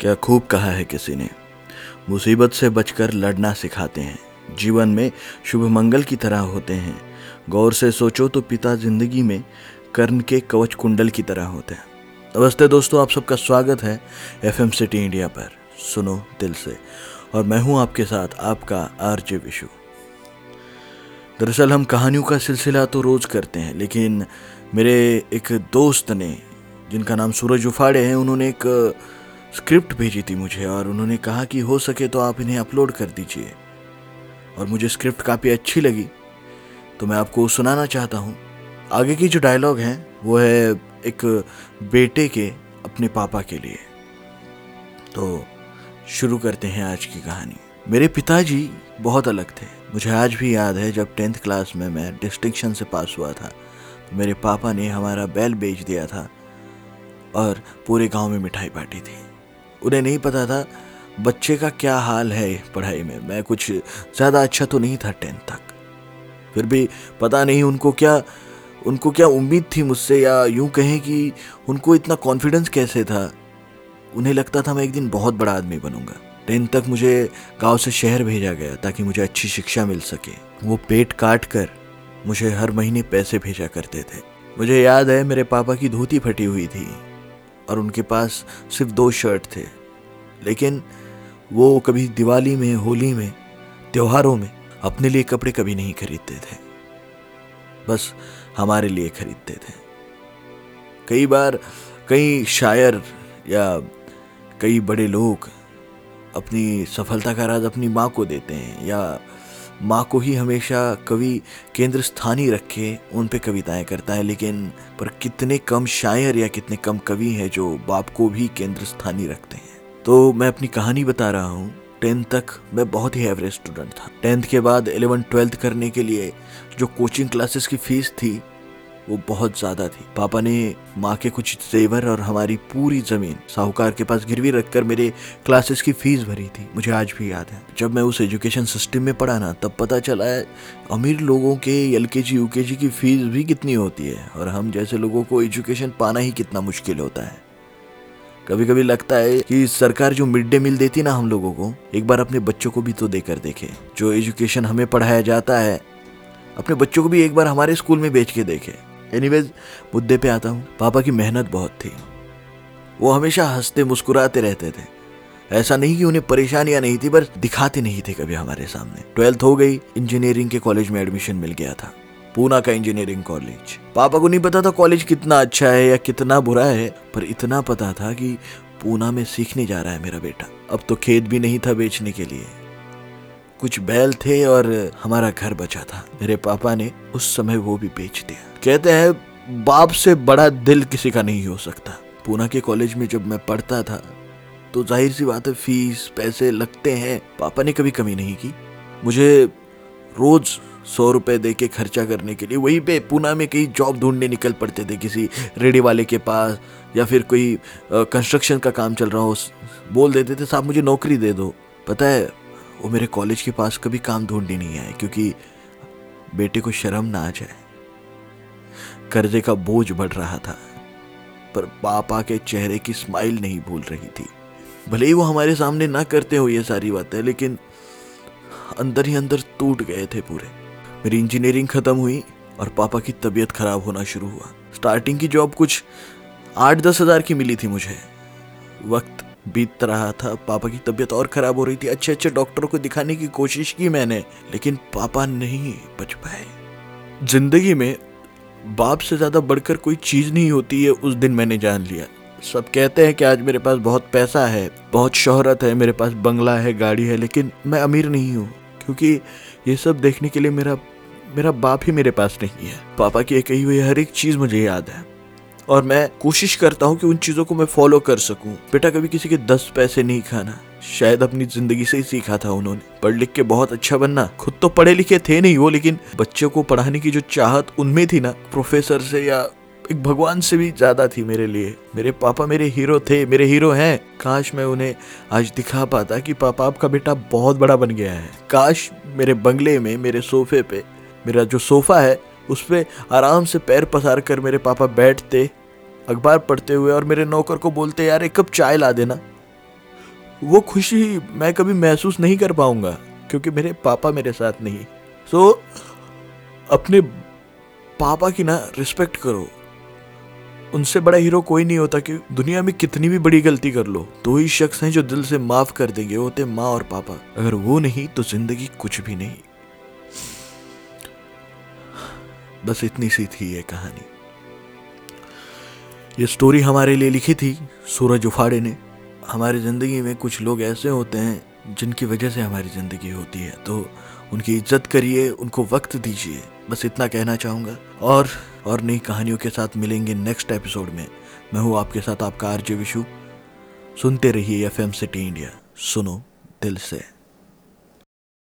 क्या खूब कहा है किसी ने? मुसीबत से बचकर लड़ना सिखाते हैं। जीवन में शुभ मंगल की तरह होते हैं। गौर से सोचो तो पिता ज़िंदगी में कर्ण के कवच कुंडल की तरह होते हैं। नमस्ते दोस्तों, आप सबका स्वागत है एफ़ एम सिटी इंडिया पर। सुनो दिल से। और मैं हूँ आपके साथ आपका आरजे विशु। दरअसल हम कहानियों का सिलसिला तो रोज़ करते हैं, लेकिन मेरे एक दोस्त ने, जिनका नाम सूरज उफाड़े हैं, उन्होंने एक स्क्रिप्ट भेजी थी मुझे और उन्होंने कहा कि हो सके तो आप इन्हें अपलोड कर दीजिए। और मुझे स्क्रिप्ट काफ़ी अच्छी लगी। तो मैं आपको सुनाना चाहता हूँ। आगे की जो डायलॉग हैं, वो है एक बेटे के, अपने पापा के लिए। तो शुरू करते हैं आज की कहानी। मेरे पिताजी बहुत अलग थे। मुझे आज भी याद है जब टेंथ क्लास में मैं डिस्टिंक्शन से पास हुआ था। तो मेरे पापा ने हमारा बैल बेच दिया था और पूरे गाँव में मिठाई बांटी थी। उन्हें नहीं पता था बच्चे का क्या हाल है पढ़ाई में। मैं कुछ ज़्यादा अच्छा तो नहीं था टेंथ तक। फिर भी पता नहीं उनको क्या उनको क्या उम्मीद थी मुझसे या यूँ कहें कि उनको इतना कॉन्फिडेंस कैसे था। उन्हें लगता था मैं एक दिन बहुत बड़ा आदमी बनूँगा। टेंथ तक मुझे गाँव से शहर भेजा गया ताकि मुझे अच्छी शिक्षा मिल सके। वो पेट काट कर मुझे हर महीने पैसे भेजा करते थे। मुझे याद है मेरे पापा की धोती फटी हुई थी। और उनके पास सिर्फ़ दो शर्ट थे। लेकिन वो कभी दिवाली में, होली में, त्योहारों में अपने लिए कपड़े कभी नहीं खरीदते थे। बस हमारे लिए खरीदते थे। कई बार कई शायर या कई बड़े लोग अपनी सफलता का राज अपनी माँ को देते हैं या माँ को ही हमेशा कवि केंद्र स्थान ही रखे, उन पर कविताएँ करता है, लेकिन पर कितने कम शायर या कितने कम कवि हैं जो बाप को भी केंद्र स्थान ही रखते हैं। तो मैं अपनी कहानी बता रहा हूँ। टेंथ तक मैं बहुत ही एवरेज स्टूडेंट था। टेंथ के बाद इलेवन ट्वेल्थ करने के लिए जो कोचिंग क्लासेस की फ़ीस थी वो बहुत ज़्यादा थी। पापा ने माँ के कुछ जेवर और हमारी पूरी ज़मीन साहूकार के पास गिरवी रखकर मेरे क्लासेस की फ़ीस भरी थी। मुझे आज भी याद है। जब मैं उस एजुकेशन सिस्टम में पढ़ा ना, तब पता चला है, अमीर लोगों के एल के जी यू के जी की फ़ीस भी कितनी होती है और हम जैसे लोगों को एजुकेशन पाना ही कितना मुश्किल होता है। कभी कभी लगता है कि सरकार जो मिड डे मील देती ना हम लोगों को, एक बार अपने बच्चों को भी तो देकर देखे। जो एजुकेशन हमें पढ़ाया जाता है, अपने बच्चों को भी एक बार हमारे स्कूल में बेच के देखे। एनीवेज मुद्दे पे आता हूँ। पापा की मेहनत बहुत थी। वो हमेशा हँसते, मुस्कुराते रहते थे। ऐसा नहीं कि उन्हें परेशानियाँ नहीं थी, पर दिखाते नहीं थे कभी हमारे सामने। ट्वेल्थ हो गई इंजीनियरिंग के कॉलेज में एडमिशन मिल गया था। पूना का इंजीनियरिंग कॉलेज पापा को नहीं पता था कॉलेज कितना अच्छा है या कितना बुरा है, पर इतना पता था कि पूना में सीखने जा रहा है मेरा बेटा। अब तो खेत भी नहीं था बेचने के लिए। कुछ बैल थे और हमारा घर बचा था। मेरे पापा ने उस समय वो भी बेच दिया। कहते हैं, बाप से बड़ा दिल किसी का नहीं हो सकता। पूना के कॉलेज में जब मैं पढ़ता था तो ज़ाहिर सी बात है फ़ीस पैसे लगते हैं। पापा ने कभी कमी नहीं की। मुझे रोज सौ रुपए दे के खर्चा करने के लिए, वहीं पे पूना में कहीं जॉब ढूँढने निकल पड़ते थे, किसी रेडी वाले के पास, या फिर कोई कंस्ट्रक्शन का काम चल रहा हो, बोल देते थे, साहब, मुझे नौकरी दे दो। पता है, वो मेरे कॉलेज के पास कभी काम ढूँढने नहीं आए, क्योंकि बेटे को शर्म ना आ जाए। कर्जे का बोझ बढ़ रहा था, पर पापा के चेहरे की स्माइल नहीं भूल रही थी। भले ही वो हमारे सामने ना करते हो ये सारी बातें, लेकिन अंदर ही अंदर टूट गए थे पूरे। मेरी इंजीनियरिंग खत्म हुई और पापा की तबीयत खराब होना शुरू हुआ। स्टार्टिंग की जॉब कुछ आठ दस हज़ार की मिली थी मुझे। वक्त बीत रहा था, पापा की तबीयत और खराब हो रही थी। अच्छे अच्छे डॉक्टरों को दिखाने की कोशिश की मैंने, लेकिन पापा नहीं बच पाए। ज़िंदगी में बाप से ज़्यादा बढ़कर कोई चीज़ नहीं होती है, उस दिन मैंने जान लिया। सब कहते हैं कि आज मेरे पास बहुत पैसा है, बहुत शोहरत है, मेरे पास बंगला है, गाड़ी है, लेकिन मैं अमीर नहीं हूँ, क्योंकि ये सब देखने के लिए मेरा मेरा बाप ही मेरे पास नहीं है। पापा की कही हुई हर एक चीज़ मुझे याद है। और मैं कोशिश करता हूँ कि उन चीज़ों को मैं फॉलो कर सकूँ। बेटा, कभी किसी के दस पैसे नहीं खाना। शायद अपनी ज़िंदगी से ही सीखा था उन्होंने। पढ़ लिख के बहुत अच्छा बनना। खुद तो पढ़े लिखे थे नहीं वो, लेकिन बच्चों को पढ़ाने की जो चाहत उनमें थी ना प्रोफेसर से या एक भगवान से भी ज़्यादा थी मेरे लिए। मेरे पापा मेरे हीरो थे, मेरे हीरो हैं। काश मैं उन्हें आज दिखा पाता कि पापा आपका बेटा बहुत बड़ा बन गया है। काश मेरे बंगले में, मेरे सोफे पे, मेरा जो सोफा है, उस पर आराम से पैर पसार कर मेरे पापा बैठते अखबार पढ़ते हुए और मेरे नौकर को बोलते यार एक कप चाय ला देना। वो खुशी मैं कभी महसूस नहीं कर पाऊँगा क्योंकि मेरे पापा मेरे साथ नहीं। सो so, अपने पापा की ना रिस्पेक्ट करो। उनसे बड़ा हीरो कोई नहीं होता कि दुनिया में कितनी भी बड़ी गलती कर लो। दो ही शख्स हैं जो दिल से माफ़ कर देंगे वो होते माँ और पापा। अगर वो नहीं तो ज़िंदगी कुछ भी नहीं। बस इतनी सी थी ये कहानी। ये स्टोरी हमारे लिए लिखी थी सूरज उफाड़े ने। हमारी ज़िंदगी में कुछ लोग ऐसे होते हैं जिनकी वजह से हमारी ज़िंदगी होती है। तो उनकी इज़्ज़त करिए, उनको वक्त दीजिए। बस इतना कहना चाहूँगा। और और नई कहानियों के साथ मिलेंगे नेक्स्ट एपिसोड में। मैं हूँ आपके साथ आपका आरजे विशु। सुनते रहिए एफ़ एम सिटी इंडिया सुनो दिल से।